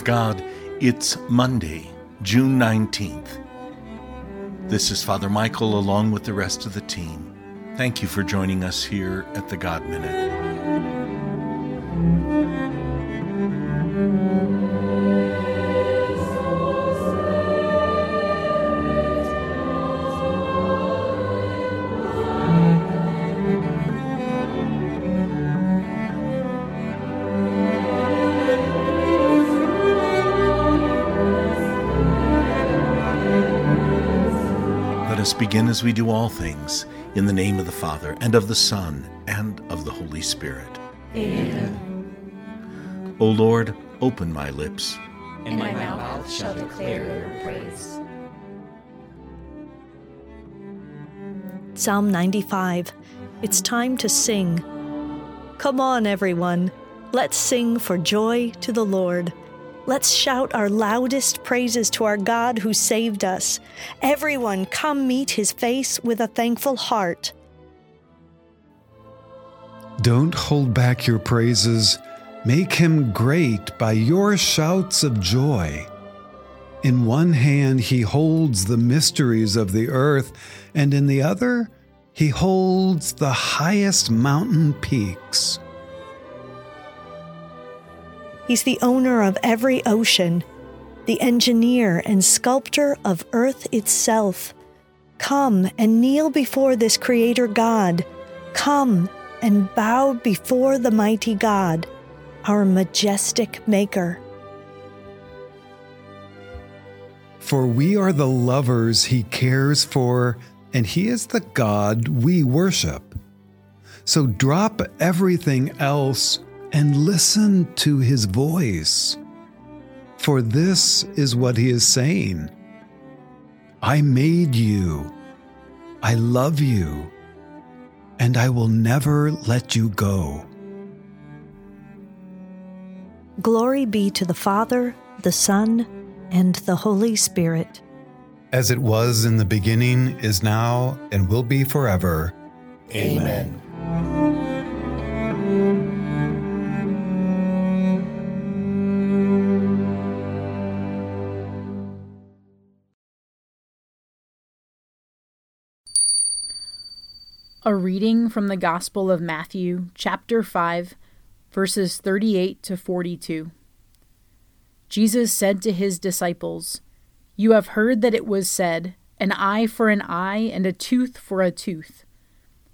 Of God, it's Monday, June 19th. This is Father Michael along with the rest of the team. Thank you for joining us here at the God Minute. Begin as we do all things, in the name of the Father, and of the Son, and of the Holy Spirit. Amen. O Lord, open my lips, And my mouth shall declare your praise. Psalm 95. It's time to sing. Come on, everyone. Let's sing for joy to the Lord. Let's shout our loudest praises to our God who saved us. Everyone, come meet his face with a thankful heart. Don't hold back your praises. Make him great by your shouts of joy. In one hand, he holds the mysteries of the earth, and in the other, he holds the highest mountain peaks. He's the owner of every ocean, the engineer and sculptor of earth itself. Come and kneel before this Creator God. Come and bow before the mighty God, our majestic Maker. For we are the lovers he cares for, and he is the God we worship. So drop everything else and listen to his voice. For this is what he is saying I made you, I love you, and I will never let you go. Glory be to the Father, the Son, and the Holy Spirit. As it was in the beginning, is now, and will be forever. Amen. A reading from the Gospel of Matthew, chapter 5, verses 38 to 42. Jesus said to his disciples, You have heard that it was said, An eye for an eye and a tooth for a tooth.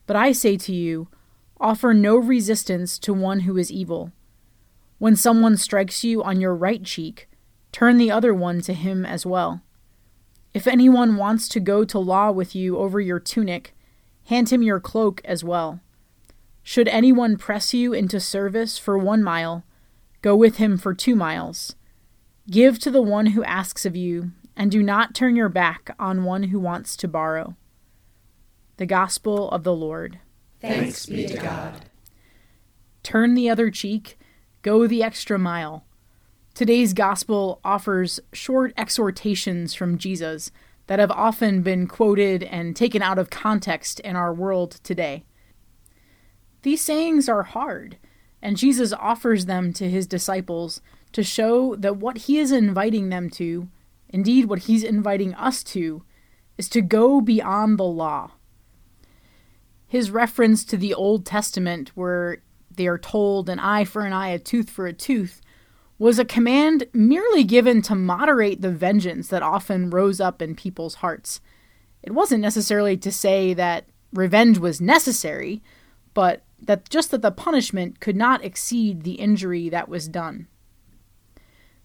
But I say to you, Offer no resistance to one who is evil. When someone strikes you on your right cheek, turn the other one to him as well. If anyone wants to go to law with you over your tunic, hand him your cloak as well. Should anyone press you into service for one mile, go with him for two miles. Give to the one who asks of you, and do not turn your back on one who wants to borrow. The Gospel of the Lord. Thanks be to God. Turn the other cheek, go the extra mile. Today's Gospel offers short exhortations from Jesus that have often been quoted and taken out of context in our world today. These sayings are hard, and Jesus offers them to his disciples to show that what he is inviting them to, indeed what he's inviting us to, is to go beyond the law. His reference to the Old Testament, where they are told an eye for an eye, a tooth for a tooth, was a command merely given to moderate the vengeance that often rose up in people's hearts. It wasn't necessarily to say that revenge was necessary, but that just that the punishment could not exceed the injury that was done.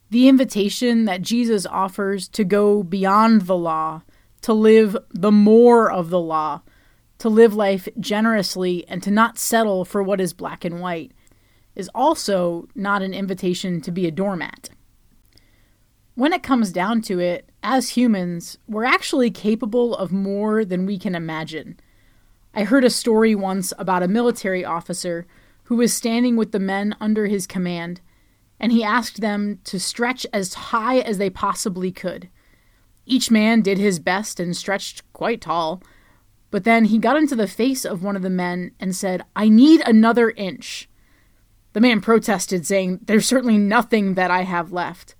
The invitation that Jesus offers to go beyond the law, to live the more of the law, to live life generously and to not settle for what is black and white, is also not an invitation to be a doormat. When it comes down to it, as humans, we're actually capable of more than we can imagine. I heard a story once about a military officer who was standing with the men under his command, and he asked them to stretch as high as they possibly could. Each man did his best and stretched quite tall, but then he got into the face of one of the men and said, I need another inch. The man protested, saying, There's certainly nothing that I have left.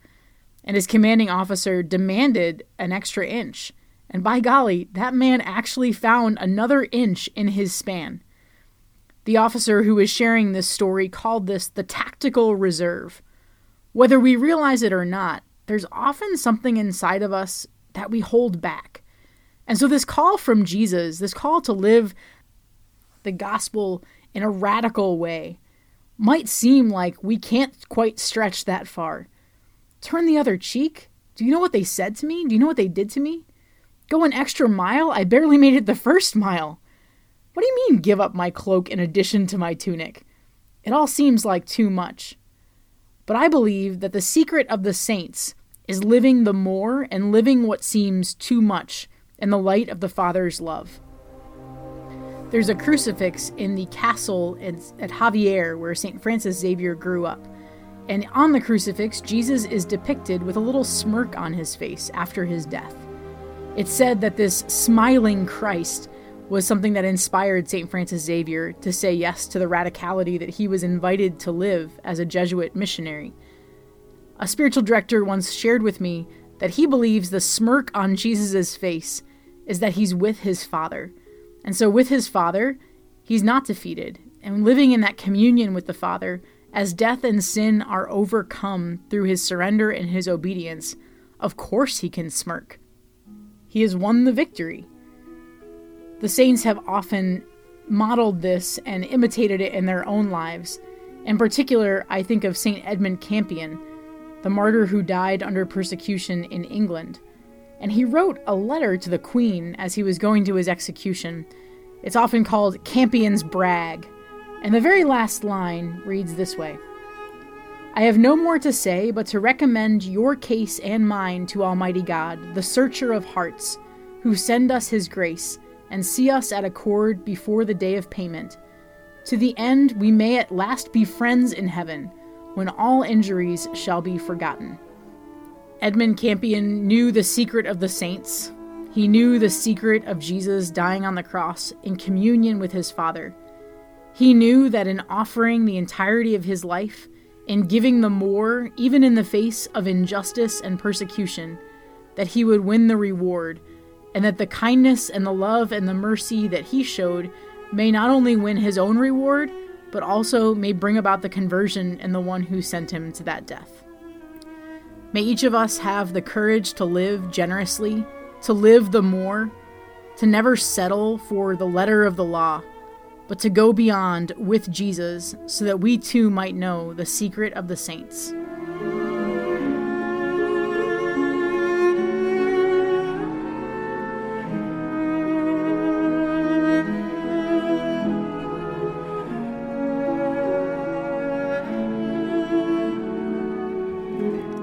and his commanding officer demanded an extra inch. And by golly, that man actually found another inch in his span. The officer who was sharing this story called this the tactical reserve. Whether we realize it or not, there's often something inside of us that we hold back. And so, this call from Jesus, this call to live the gospel in a radical way, might seem like we can't quite stretch that far. Turn the other cheek? Do you know what they said to me? Do you know what they did to me? Go an extra mile? I barely made it the first mile. What do you mean, give up my cloak in addition to my tunic? It all seems like too much. But I believe that the secret of the saints is living the more and living what seems too much in the light of the Father's love. There's a crucifix in the castle at Javier where St. Francis Xavier grew up. And on the crucifix, Jesus is depicted with a little smirk on his face after his death. It's said that this smiling Christ was something that inspired St. Francis Xavier to say yes to the radicality that he was invited to live as a Jesuit missionary. A spiritual director once shared with me that he believes the smirk on Jesus' face is that he's with his Father. And so, with his Father, he's not defeated. And living in that communion with the Father, as death and sin are overcome through his surrender and his obedience, of course he can smirk. He has won the victory. The saints have often modeled this and imitated it in their own lives. In particular, I think of St. Edmund Campion, the martyr who died under persecution in England. And he wrote a letter to the Queen as he was going to his execution. It's often called Campion's Brag. And the very last line reads this way I have no more to say but to recommend your case and mine to Almighty God, the searcher of hearts, who send us his grace and see us at accord before the day of payment, to the end we may at last be friends in heaven, when all injuries shall be forgotten. Edmund Campion knew the secret of the saints. He knew the secret of Jesus dying on the cross in communion with his Father. He knew that in offering the entirety of his life, in giving the more, even in the face of injustice and persecution, that he would win the reward and that the kindness and the love and the mercy that he showed may not only win his own reward, but also may bring about the conversion in the one who sent him to that death. May each of us have the courage to live generously, to live the more, to never settle for the letter of the law, but to go beyond with Jesus so that we too might know the secret of the saints.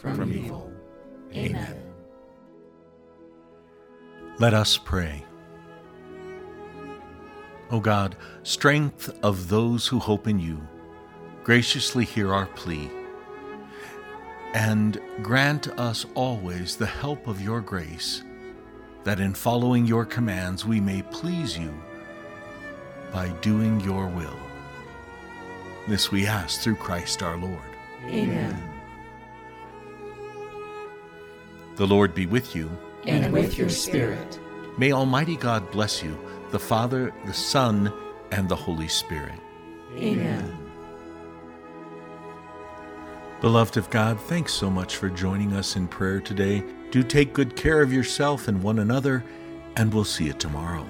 from evil. Amen. Let us pray. O God, strength of those who hope in you, graciously hear our plea, and grant us always the help of your grace, that in following your commands we may please you by doing your will. This we ask through Christ our Lord. Amen. The Lord be with you. And with your spirit. May Almighty God bless you, the Father, the Son, and the Holy Spirit. Amen. Beloved of God, thanks so much for joining us in prayer today. Do take good care of yourself and one another, and we'll see you tomorrow.